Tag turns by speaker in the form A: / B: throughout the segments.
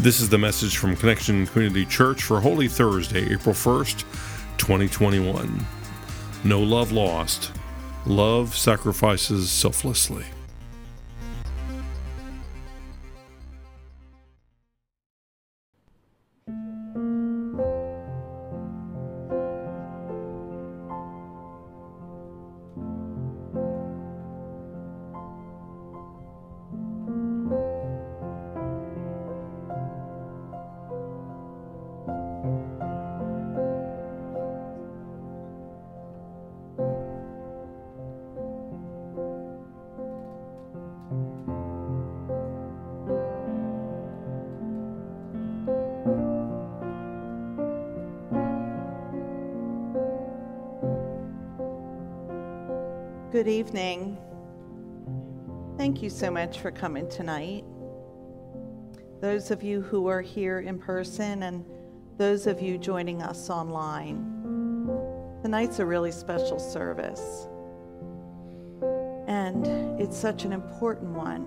A: This is the message from Connection Community Church for Holy Thursday, April 1st, 2021. No love lost. Love sacrifices selflessly.
B: So much for coming tonight. Those of you who are here in person and those of you joining us online. Tonight's a really special service. And it's such an important one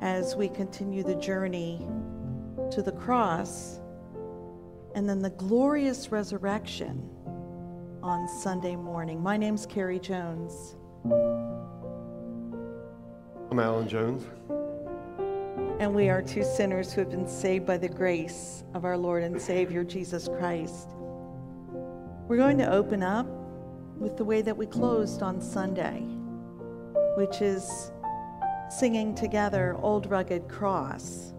B: as we continue the journey to the cross and then the glorious resurrection on Sunday morning. My name's Carrie Jones.
C: I'm Alan Jones.
B: And we are two sinners who have been saved by the grace of our Lord and Savior Jesus Christ. We're going to open up with the way that we closed on Sunday, which is singing together Old Rugged Cross.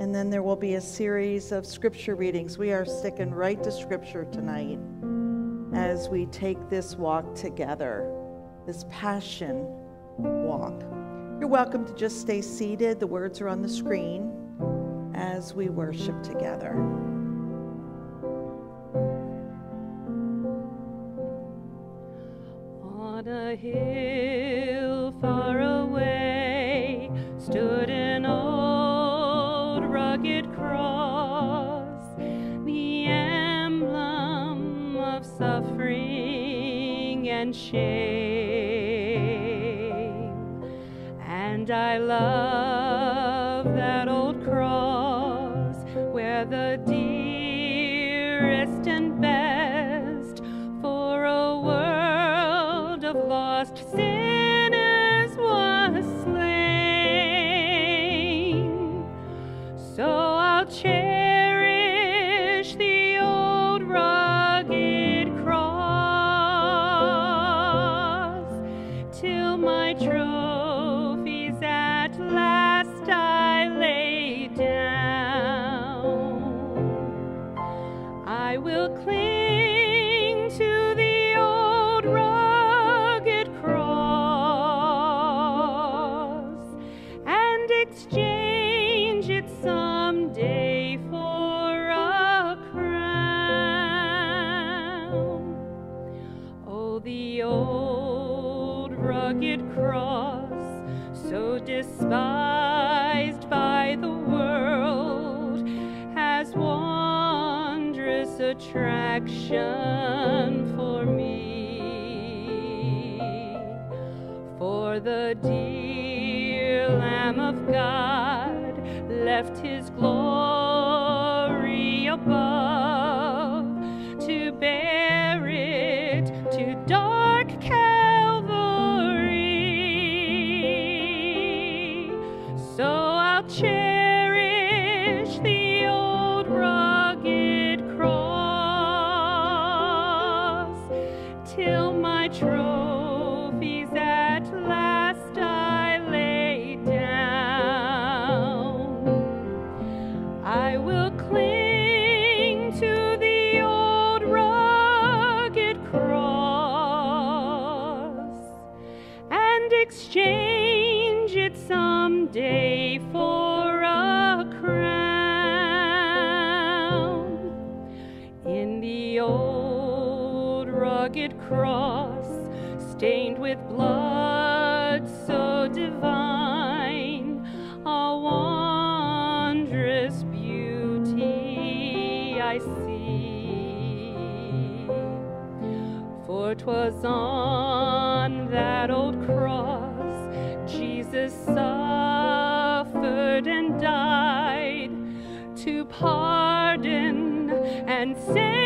B: And then there will be a series of scripture readings. We are sticking right to scripture tonight as we take this walk together, this passion walk. You're welcome to just stay seated. The words are on the screen as we worship together.
D: And exchange I see. For 'twas on that old cross Jesus suffered and died to pardon and sanctify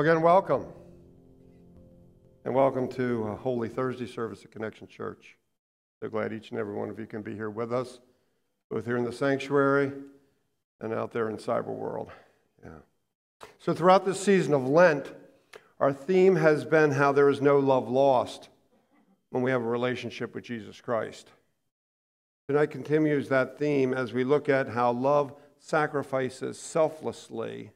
C: Again, welcome. And welcome to uh, Holy Thursday service at Connection Church. So glad each and every one of you can be here with us, both here in the sanctuary and out there in cyber world. Yeah. So throughout this season of Lent, our theme has been how there is no love lost when we have a relationship with Jesus Christ. Tonight continues that theme as we look at how love sacrifices selflessly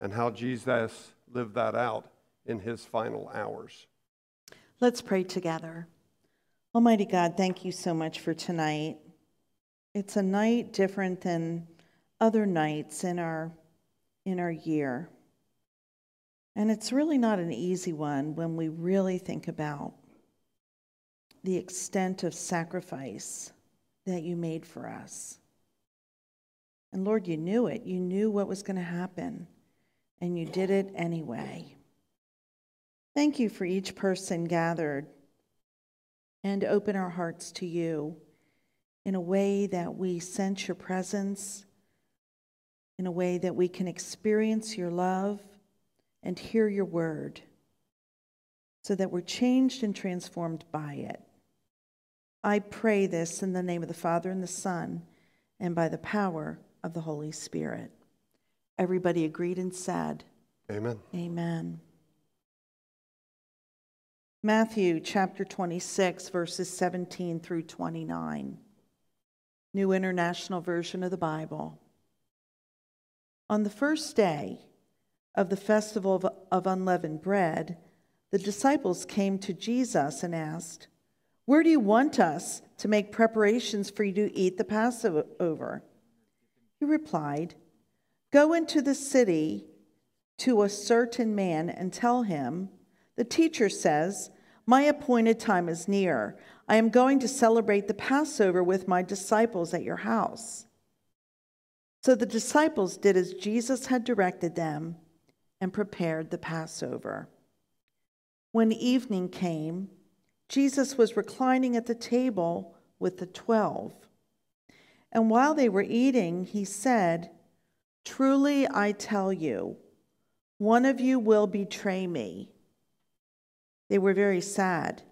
C: and how Jesus lived that out in his final hours.
B: Let's pray together. Almighty God, thank you so much for tonight. It's a night different than other nights in our in our year. And it's really not an easy one when we really think about the extent of sacrifice that you made for us. And Lord, you knew it. You knew what was going to happen, and you did it anyway. Thank you for each person gathered and open our hearts to you in a way that we sense your presence, in a way that we can experience your love and hear your word, so that we're changed and transformed by it. I pray this in the name of the Father and the Son and by the power of the Holy Spirit. Everybody agreed and said,
C: Amen.
B: Amen. Matthew chapter 26, verses 17 through 29. New International Version of the Bible. On the first day of the festival of, of unleavened bread, the disciples came to Jesus and asked, Where do you want us to make preparations for you to eat the Passover? He replied, Go into the city to a certain man and tell him, The teacher says, My appointed time is near. I am going to celebrate the Passover with my disciples at your house. So the disciples did as Jesus had directed them and prepared the Passover. When evening came, Jesus was reclining at the table with the twelve. And while they were eating, he said, Truly I tell you, one of you will betray me. They were very sad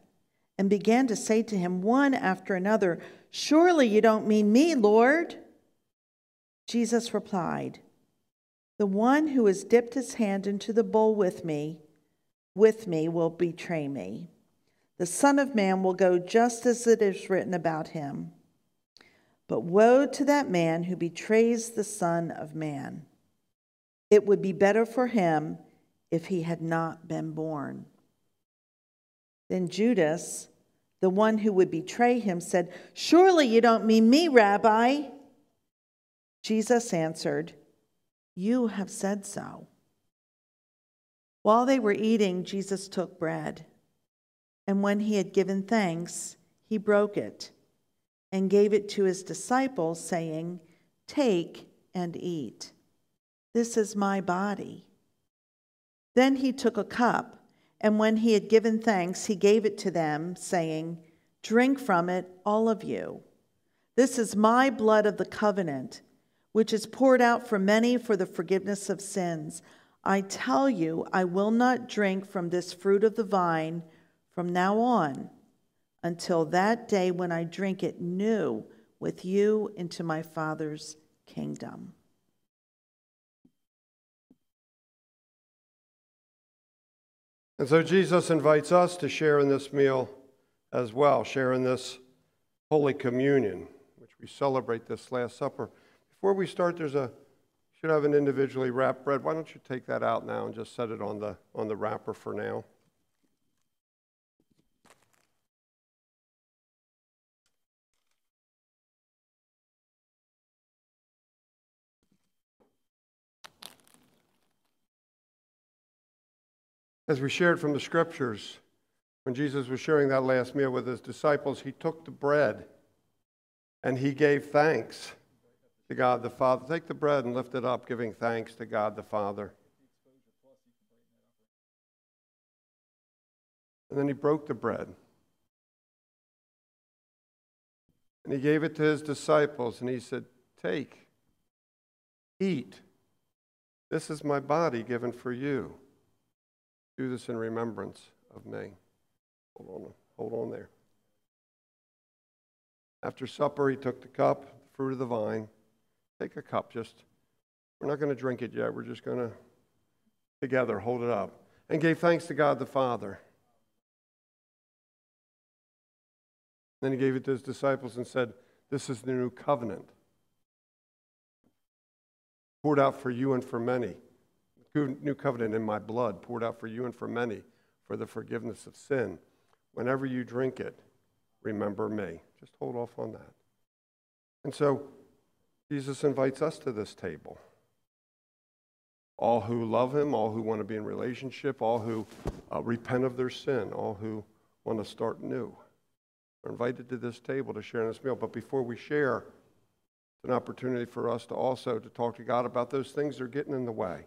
B: and began to say to him one after another, Surely you don't mean me, Lord. Jesus replied, The one who has dipped his hand into the bowl with me, with me will betray me. The Son of Man will go just as it is written about him. But woe to that man who betrays the Son of Man. It would be better for him if he had not been born. Then Judas, the one who would betray him, said, Surely you don't mean me, Rabbi. Jesus answered, You have said so. While they were eating, Jesus took bread, and when he had given thanks, he broke it and gave it to his disciples, saying, Take and eat. This is my body. Then he took a cup, and when he had given thanks, he gave it to them, saying, Drink from it, all of you. This is my blood of the covenant, which is poured out for many for the forgiveness of sins. I tell you, I will not drink from this fruit of the vine from now on until that day when I drink it new with you into my Father's kingdom.
C: And so Jesus invites us to share in this meal as well, share in this Holy Communion, which we celebrate this Last Supper. Before we start, there's a should have an individually wrapped bread. Why don't you take that out now and just set it on the on the wrapper for now? As we shared from the scriptures, when Jesus was sharing that last meal with his disciples, he took the bread and he gave thanks to God the Father. Take the bread and lift it up, giving thanks to God the Father. And then he broke the bread. And he gave it to his disciples, and he said, Take, eat. This is my body given for you. Do this in remembrance of me. Hold on, hold on there. After supper, he took the cup, the fruit of the vine. Take a cup, just, we're not going to drink it yet. We're just going to together hold it up. And gave thanks to God the Father. Then he gave it to his disciples and said, This is the new covenant, poured out for you and for many new covenant in my blood, poured out for you and for many for the forgiveness of sin. Whenever you drink it, remember me. Just hold off on that. And so Jesus invites us to this table. All who love him, all who want to be in relationship, all who uh, repent of their sin, all who want to start new are invited to this table to share in this meal. But before we share, it's an opportunity for us to also to talk to God about those things that are getting in the way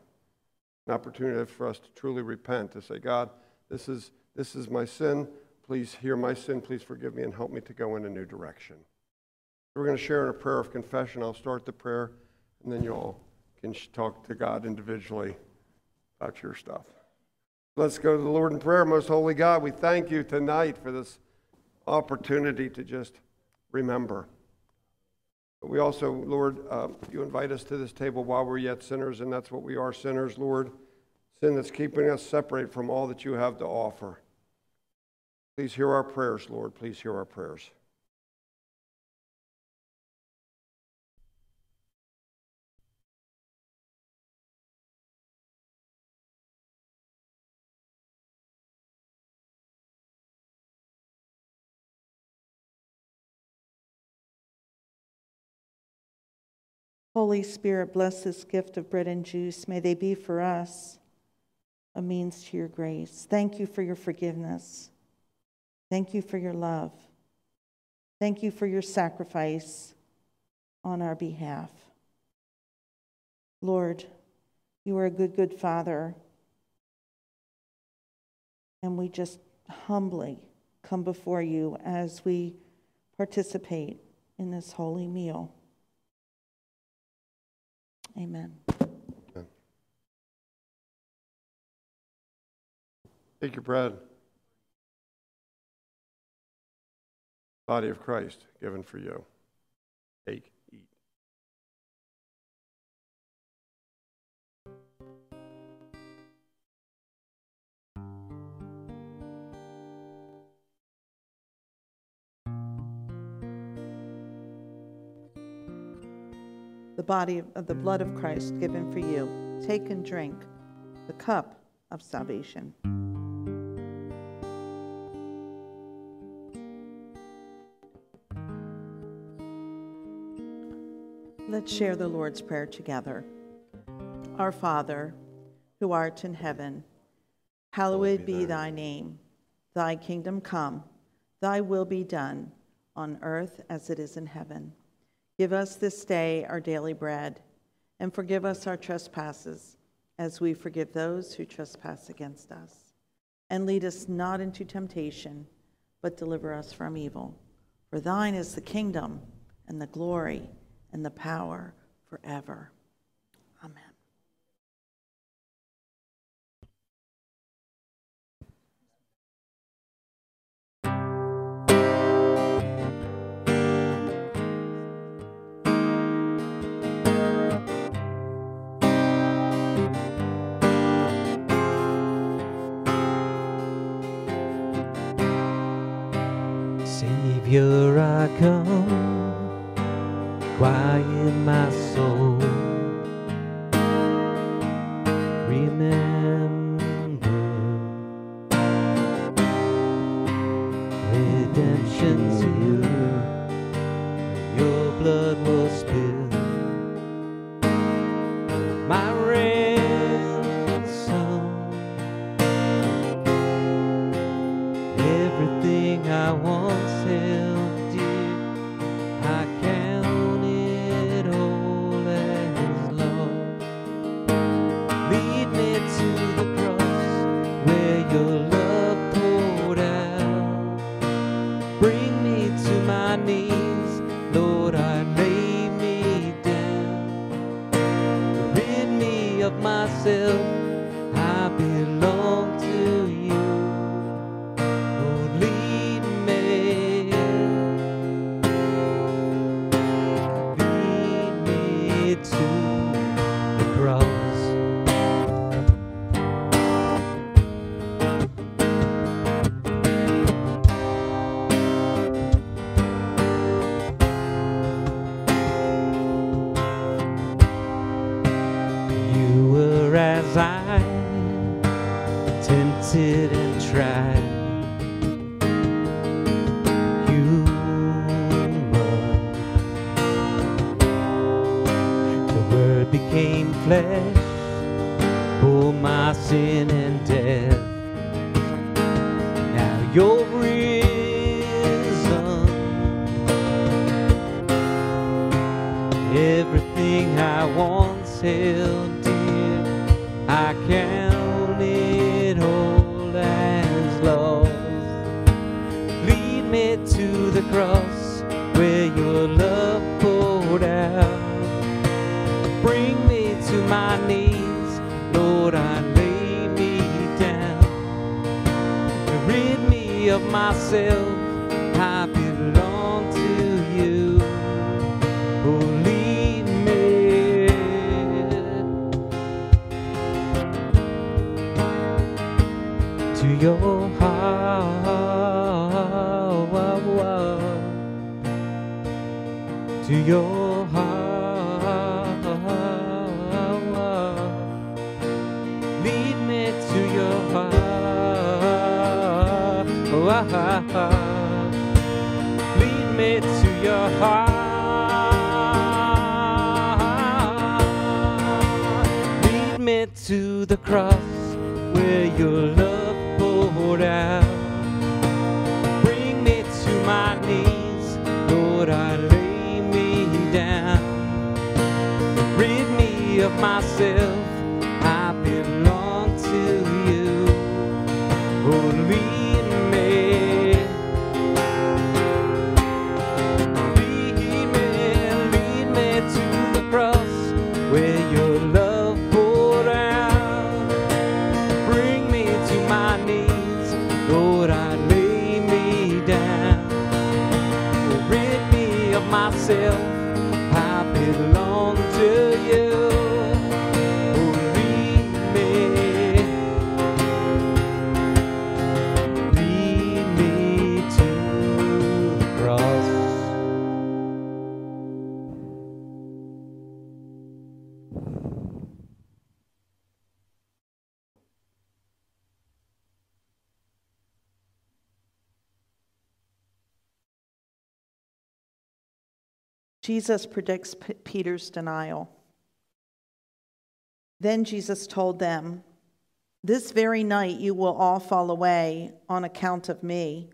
C: an opportunity for us to truly repent, to say, God, this is, this is my sin. Please hear my sin. Please forgive me and help me to go in a new direction. We're going to share in a prayer of confession. I'll start the prayer, and then you all can talk to God individually about your stuff. Let's go to the Lord in prayer. Most holy God, we thank you tonight for this opportunity to just remember. We also, Lord, uh, you invite us to this table while we're yet sinners, and that's what we are sinners, Lord. Sin that's keeping us separate from all that you have to offer. Please hear our prayers, Lord. Please hear our prayers.
B: Holy Spirit, bless this gift of bread and juice. May they be for us a means to your grace. Thank you for your forgiveness. Thank you for your love. Thank you for your sacrifice on our behalf. Lord, you are a good, good Father. And we just humbly come before you as we participate in this holy meal. Amen.
C: Take your bread. Body of Christ given for you. Take,
B: the body of the blood of Christ given for you. Take and drink the cup of salvation. Let's share the Lord's Prayer together. Our Father, who art in heaven, hallowed be thy name. Thy kingdom come, thy will be done, on earth as it is in heaven. Give us this day our daily bread, and forgive us our trespasses, as we forgive those who trespass against us. And lead us not into temptation, but deliver us from evil. For thine is the kingdom, and the glory, and the power forever.
E: Of myself, I belong to you. Oh, lead me to your heart. To your the cross where your love poured out. Bring me to my knees, Lord, I lay me down. Rid me of myself,
B: Jesus predicts P- Peter's denial. Then Jesus told them, This very night you will all fall away on account of me.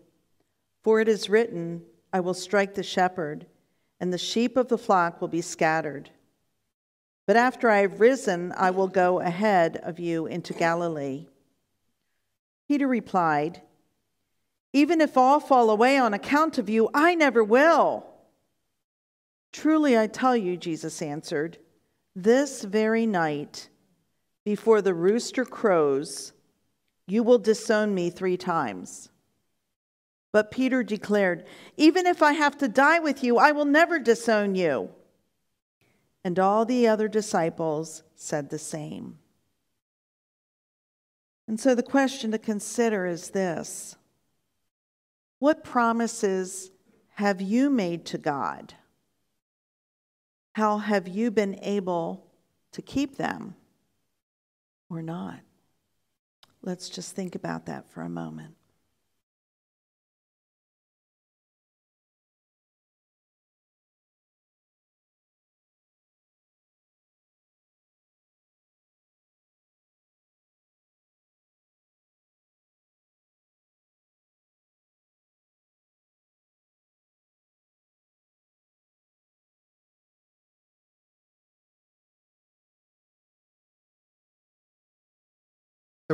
B: For it is written, I will strike the shepherd, and the sheep of the flock will be scattered. But after I have risen, I will go ahead of you into Galilee. Peter replied, Even if all fall away on account of you, I never will. Truly I tell you, Jesus answered, this very night, before the rooster crows, you will disown me three times. But Peter declared, Even if I have to die with you, I will never disown you. And all the other disciples said the same. And so the question to consider is this What promises have you made to God? How have you been able to keep them or not? Let's just think about that for a moment.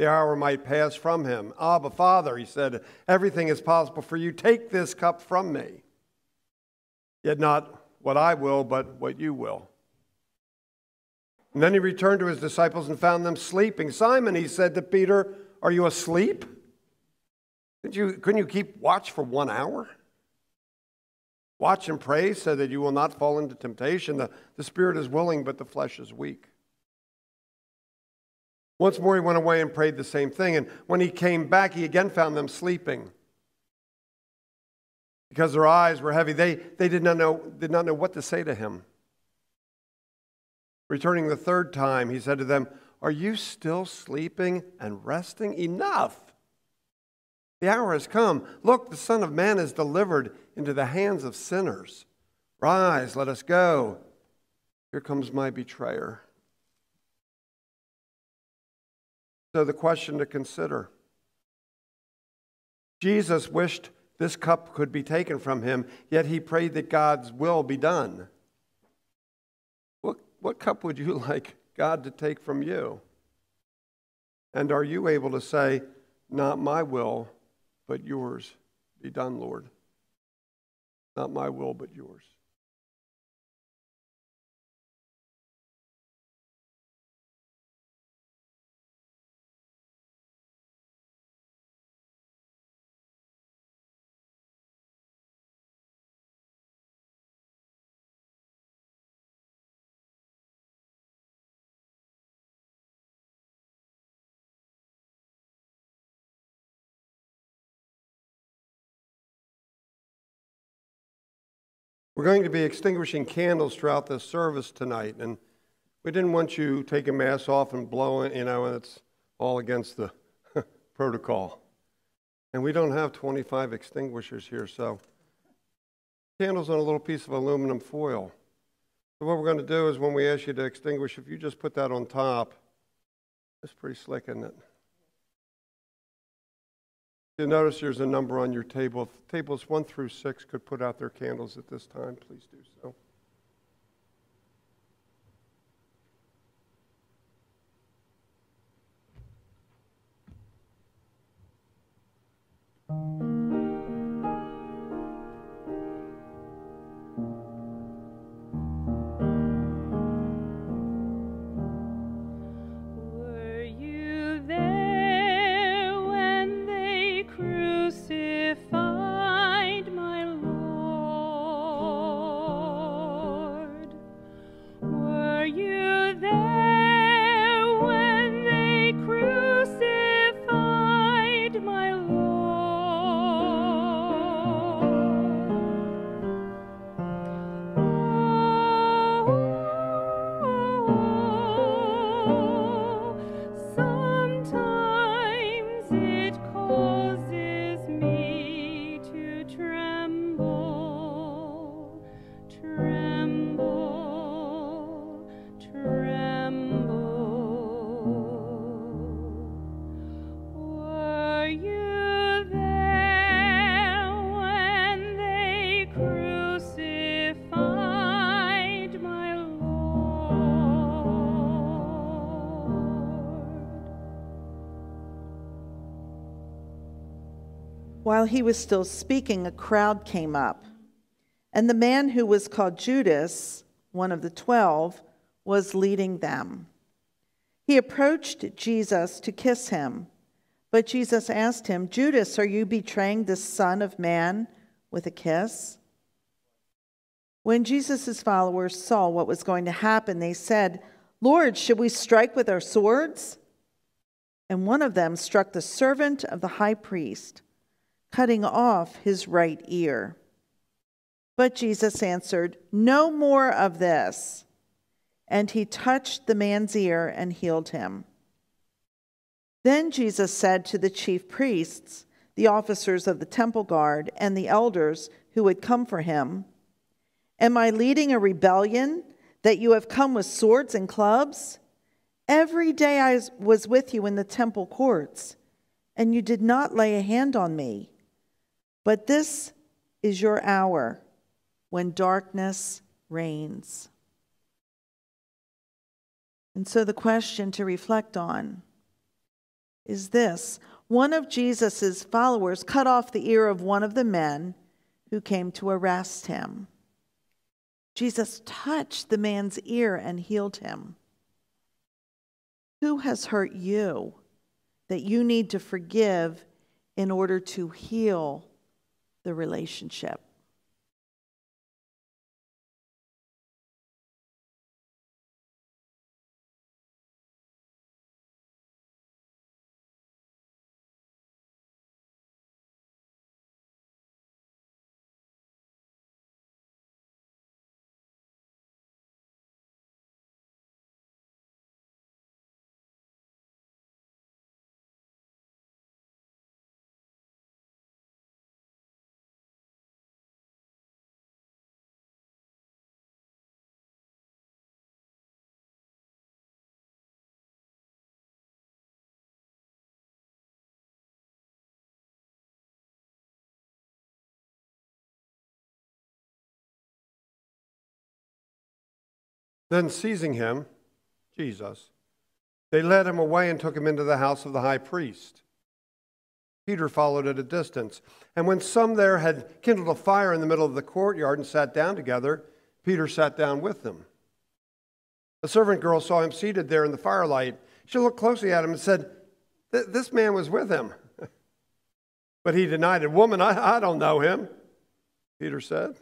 C: the hour might pass from him. Abba, Father, he said, everything is possible for you. Take this cup from me. Yet not what I will, but what you will. And then he returned to his disciples and found them sleeping. Simon, he said to Peter, Are you asleep? Couldn't you, couldn't you keep watch for one hour? Watch and pray so that you will not fall into temptation. The, the spirit is willing, but the flesh is weak. Once more, he went away and prayed the same thing. And when he came back, he again found them sleeping. Because their eyes were heavy, they, they did, not know, did not know what to say to him. Returning the third time, he said to them, Are you still sleeping and resting? Enough! The hour has come. Look, the Son of Man is delivered into the hands of sinners. Rise, let us go. Here comes my betrayer. So, the question to consider Jesus wished this cup could be taken from him, yet he prayed that God's will be done. What, what cup would you like God to take from you? And are you able to say, Not my will, but yours be done, Lord? Not my will, but yours. We're going to be extinguishing candles throughout this service tonight, and we didn't want you taking mass off and blowing, you know, and it's all against the protocol. And we don't have 25 extinguishers here, so candles on a little piece of aluminum foil. So what we're going to do is when we ask you to extinguish, if you just put that on top, it's pretty slick, isn't it? You notice there's a number on your table. If tables one through six could put out their candles at this time, please do so.
B: While he was still speaking, a crowd came up. And the man who was called Judas, one of the twelve, was leading them. He approached Jesus to kiss him, but Jesus asked him, Judas, are you betraying the Son of Man with a kiss? When Jesus' followers saw what was going to happen, they said, Lord, should we strike with our swords? And one of them struck the servant of the high priest, cutting off his right ear. But Jesus answered, No more of this. And he touched the man's ear and healed him. Then Jesus said to the chief priests, the officers of the temple guard, and the elders who had come for him, Am I leading a rebellion that you have come with swords and clubs? Every day I was with you in the temple courts, and you did not lay a hand on me. But this is your hour when darkness reigns. And so the question to reflect on is this one of Jesus' followers cut off the ear of one of the men who came to arrest him. Jesus touched the man's ear and healed him. Who has hurt you that you need to forgive in order to heal the relationship?
C: Then, seizing him, Jesus, they led him away and took him into the house of the high priest. Peter followed at a distance. And when some there had kindled a fire in the middle of the courtyard and sat down together, Peter sat down with them. A servant girl saw him seated there in the firelight. She looked closely at him and said, This man was with him. but he denied it. Woman, I, I don't know him, Peter said.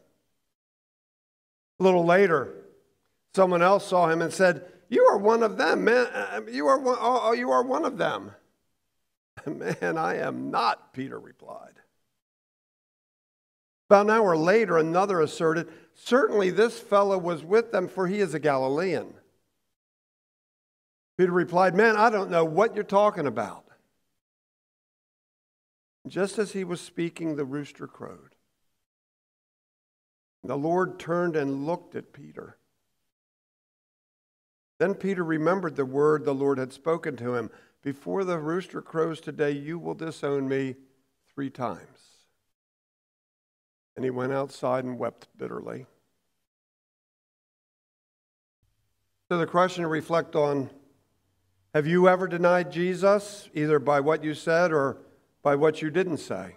C: A little later, Someone else saw him and said, You are one of them, man. Uh, you are one, oh, oh, you are one of them. Man, I am not, Peter replied. About an hour later, another asserted, Certainly this fellow was with them, for he is a Galilean. Peter replied, Man, I don't know what you're talking about. Just as he was speaking, the rooster crowed. The Lord turned and looked at Peter. Then Peter remembered the word the Lord had spoken to him Before the rooster crows today, you will disown me three times. And he went outside and wept bitterly. So, the question to reflect on have you ever denied Jesus, either by what you said or by what you didn't say?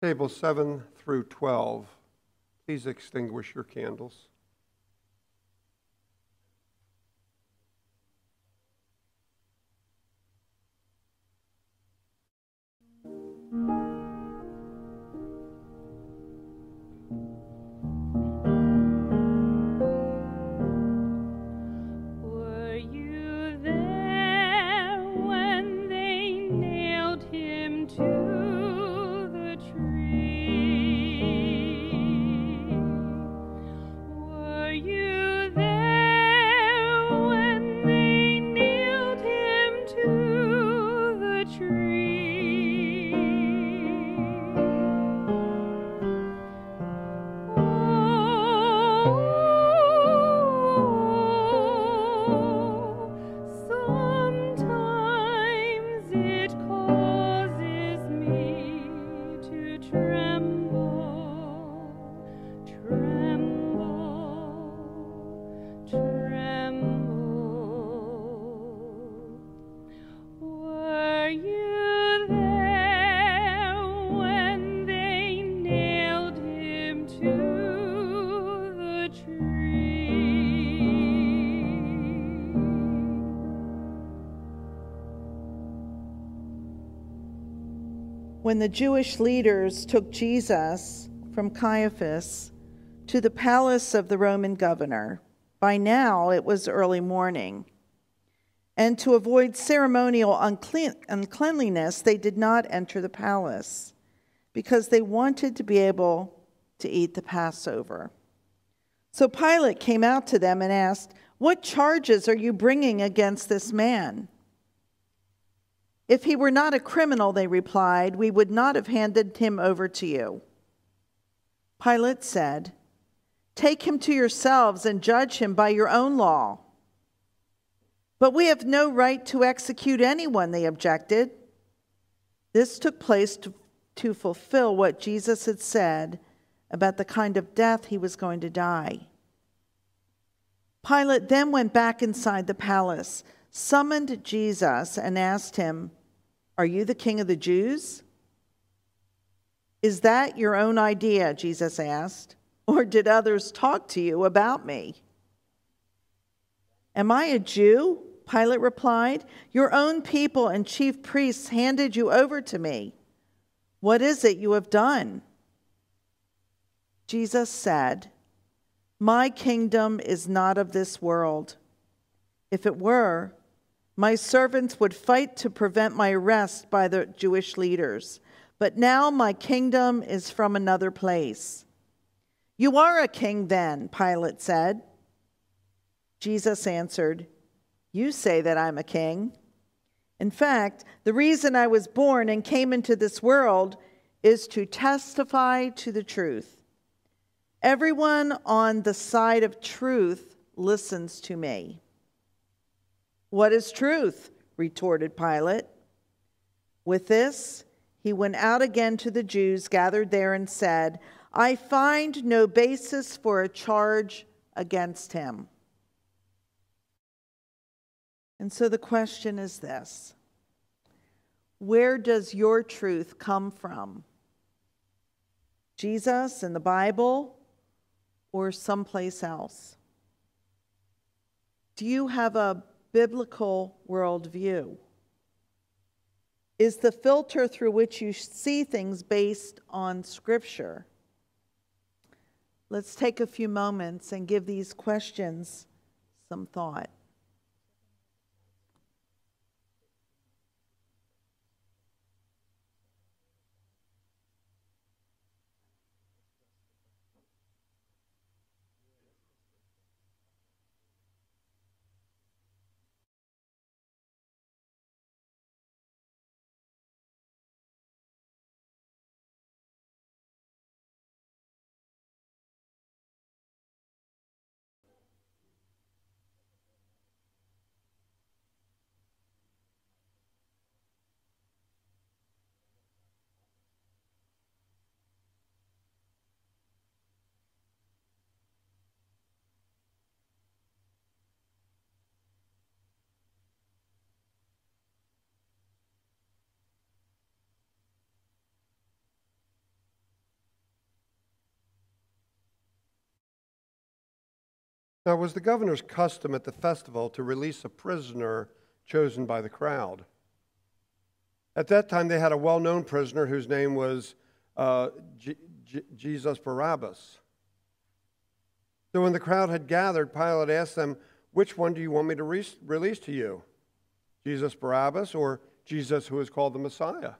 C: Table 7 through 12, please extinguish your candles.
B: When the Jewish leaders took Jesus from Caiaphas to the palace of the Roman governor. By now it was early morning. And to avoid ceremonial unclean, uncleanliness, they did not enter the palace because they wanted to be able to eat the Passover. So Pilate came out to them and asked, What charges are you bringing against this man? If he were not a criminal, they replied, we would not have handed him over to you. Pilate said, Take him to yourselves and judge him by your own law. But we have no right to execute anyone, they objected. This took place to, to fulfill what Jesus had said about the kind of death he was going to die. Pilate then went back inside the palace, summoned Jesus, and asked him, Are you the king of the Jews? Is that your own idea? Jesus asked. Or did others talk to you about me? Am I a Jew? Pilate replied. Your own people and chief priests handed you over to me. What is it you have done? Jesus said, My kingdom is not of this world. If it were, my servants would fight to prevent my arrest by the Jewish leaders. But now my kingdom is from another place. You are a king then, Pilate said. Jesus answered, You say that I'm a king. In fact, the reason I was born and came into this world is to testify to the truth. Everyone on the side of truth listens to me. What is truth? retorted Pilate. With this, he went out again to the Jews gathered there and said, I find no basis for a charge against him. And so the question is this Where does your truth come from? Jesus and the Bible or someplace else? Do you have a biblical worldview? Is the filter through which you see things based on Scripture? Let's take a few moments and give these questions some thought.
C: Now, it was the governor's custom at the festival to release a prisoner chosen by the crowd. At that time, they had a well known prisoner whose name was uh, G- G- Jesus Barabbas. So, when the crowd had gathered, Pilate asked them, Which one do you want me to re- release to you? Jesus Barabbas or Jesus, who is called the Messiah?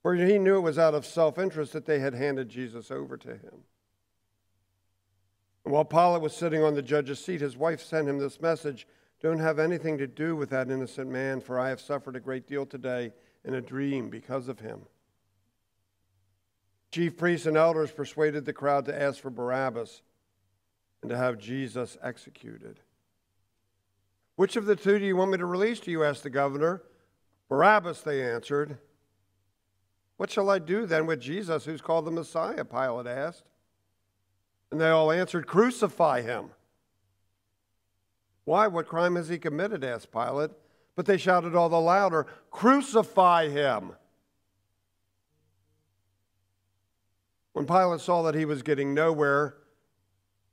C: For he knew it was out of self interest that they had handed Jesus over to him. And while Pilate was sitting on the judge's seat, his wife sent him this message Don't have anything to do with that innocent man, for I have suffered a great deal today in a dream because of him. Chief priests and elders persuaded the crowd to ask for Barabbas and to have Jesus executed. Which of the two do you want me to release to you? asked the governor. Barabbas, they answered. What shall I do then with Jesus, who's called the Messiah? Pilate asked. And they all answered, Crucify him. Why? What crime has he committed? asked Pilate. But they shouted all the louder, Crucify him. When Pilate saw that he was getting nowhere,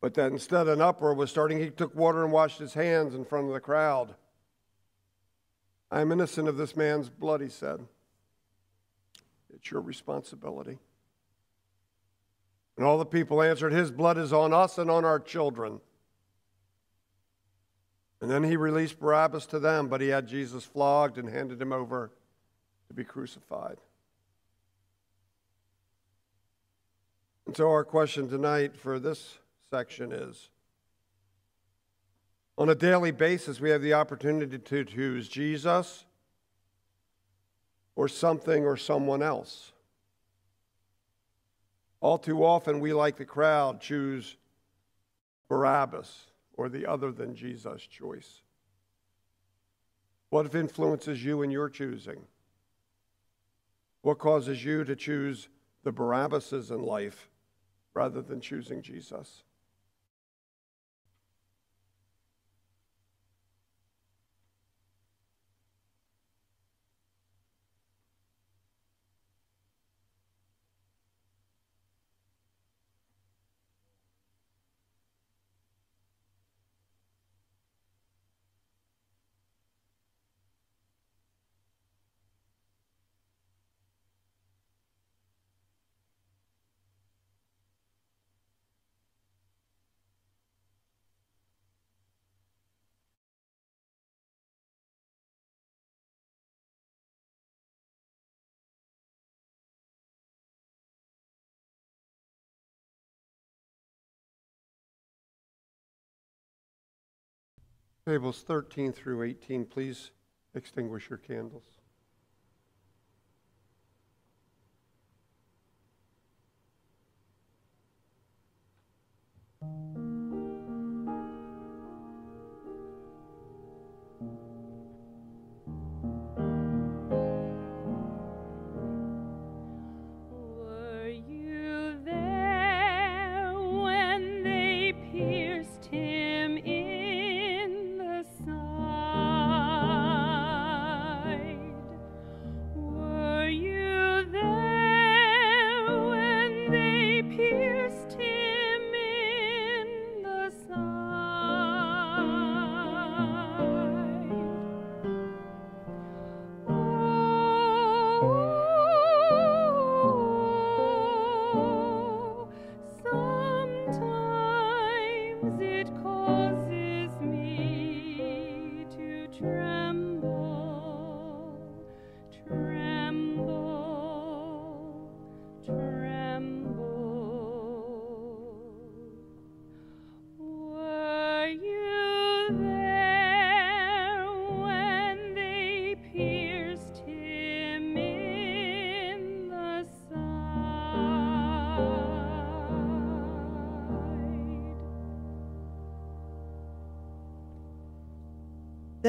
C: but that instead an uproar was starting, he took water and washed his hands in front of the crowd. I am innocent of this man's blood, he said.
D: It's your responsibility. And all the people answered, His blood is on us and on our children. And then he released Barabbas to them, but he had Jesus flogged and handed him over to be crucified. And so, our question tonight for this section is on a daily basis, we have the opportunity to choose Jesus or something or someone else. All too often, we, like the crowd, choose Barabbas or the other than Jesus choice. What influences you in your choosing? What causes you to choose the Barabbases in life rather than choosing Jesus? Tables 13 through 18, please extinguish your candles.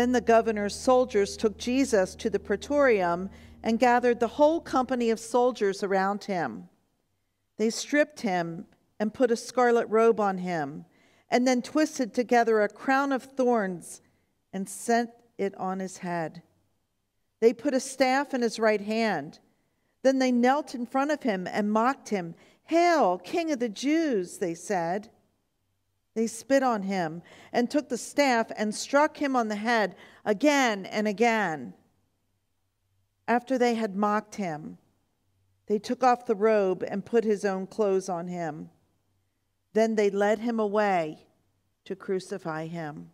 B: Then the governor's soldiers took Jesus to the praetorium and gathered the whole company of soldiers around him. They stripped him and put a scarlet robe on him, and then twisted together a crown of thorns and set it on his head. They put a staff in his right hand. Then they knelt in front of him and mocked him. Hail, King of the Jews, they said. They spit on him and took the staff and struck him on the head again and again. After they had mocked him, they took off the robe and put his own clothes on him. Then they led him away to crucify him.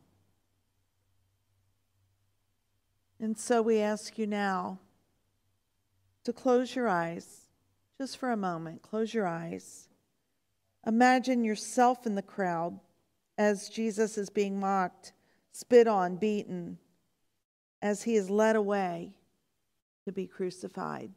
B: And so we ask you now to close your eyes just for a moment. Close your eyes. Imagine yourself in the crowd as Jesus is being mocked, spit on, beaten, as he is led away to be crucified.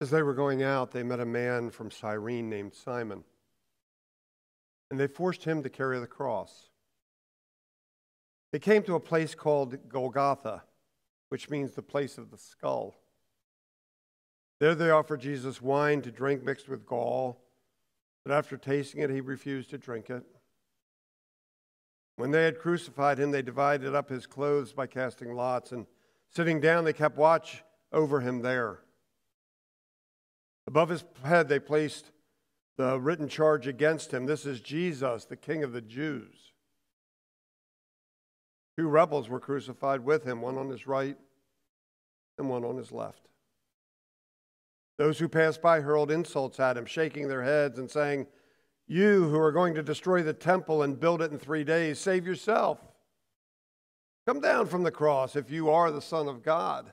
C: As they were going out, they met a man from Cyrene named Simon, and they forced him to carry the cross. They came to a place called Golgotha, which means the place of the skull. There they offered Jesus wine to drink mixed with gall, but after tasting it, he refused to drink it. When they had crucified him, they divided up his clothes by casting lots, and sitting down, they kept watch over him there. Above his head, they placed the written charge against him This is Jesus, the King of the Jews. Two rebels were crucified with him, one on his right and one on his left. Those who passed by hurled insults at him, shaking their heads and saying, You who are going to destroy the temple and build it in three days, save yourself. Come down from the cross if you are the Son of God.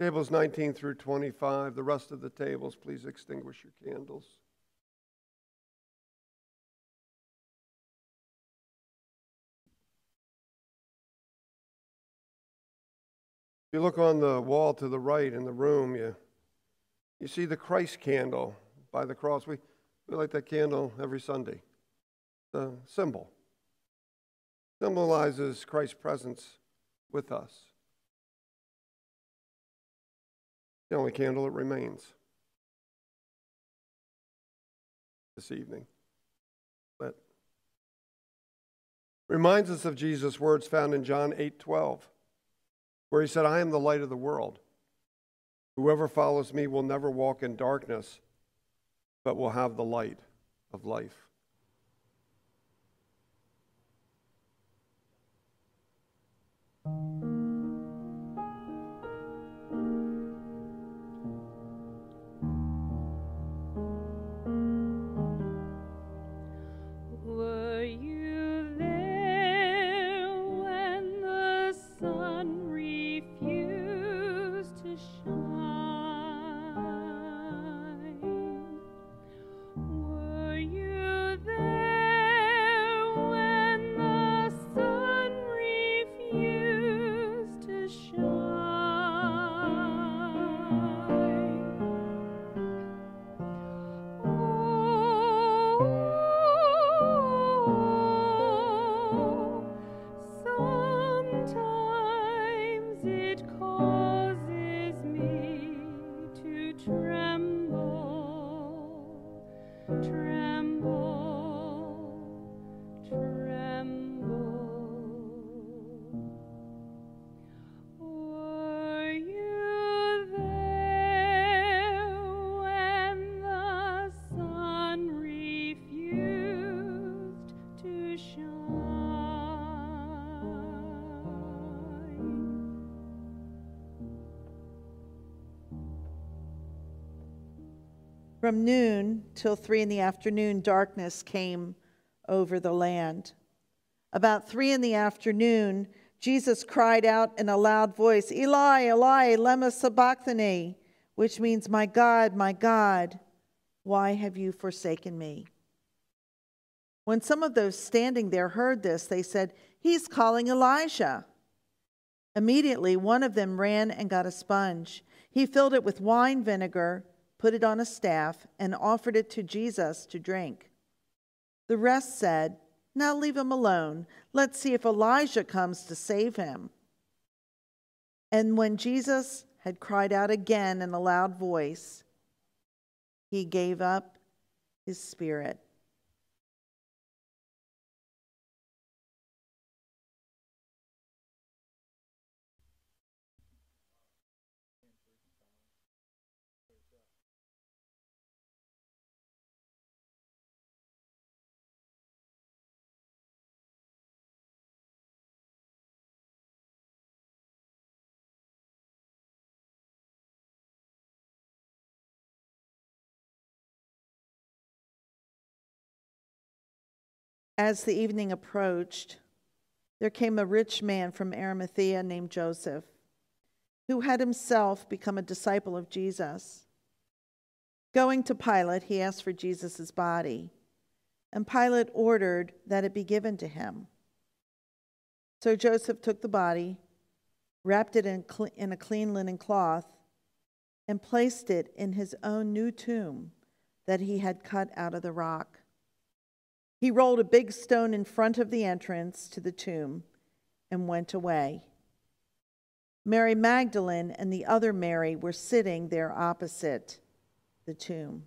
C: Tables 19 through 25, the rest of the tables, please extinguish your candles. If you look on the wall to the right in the room, you, you see the Christ candle by the cross. We, we light that candle every Sunday. The symbol symbolizes Christ's presence with us. The only candle that remains this evening. Lit. Reminds us of Jesus' words found in John 8 12, where he said, I am the light of the world. Whoever follows me will never walk in darkness, but will have the light of life.
D: Were
B: From noon till three in the afternoon, darkness came over the land. About three in the afternoon, Jesus cried out in a loud voice, Eli, Eli, lema sabachthani, which means, My God, my God, why have you forsaken me? When some of those standing there heard this, they said, He's calling Elijah. Immediately, one of them ran and got a sponge. He filled it with wine vinegar, put it on a staff, and offered it to Jesus to drink. The rest said, Now leave him alone. Let's see if Elijah comes to save him. And when Jesus had cried out again in a loud voice, he gave up his spirit. As the evening approached, there came a rich man from Arimathea named Joseph, who had himself become a disciple of Jesus. Going to Pilate, he asked for Jesus' body, and Pilate ordered that it be given to him. So Joseph took the body, wrapped it in, in a clean linen cloth, and placed it in his own new tomb that he had cut out of the rock. He rolled a big stone in front of the entrance to the tomb and went away. Mary Magdalene and the other Mary were sitting there opposite
D: the tomb.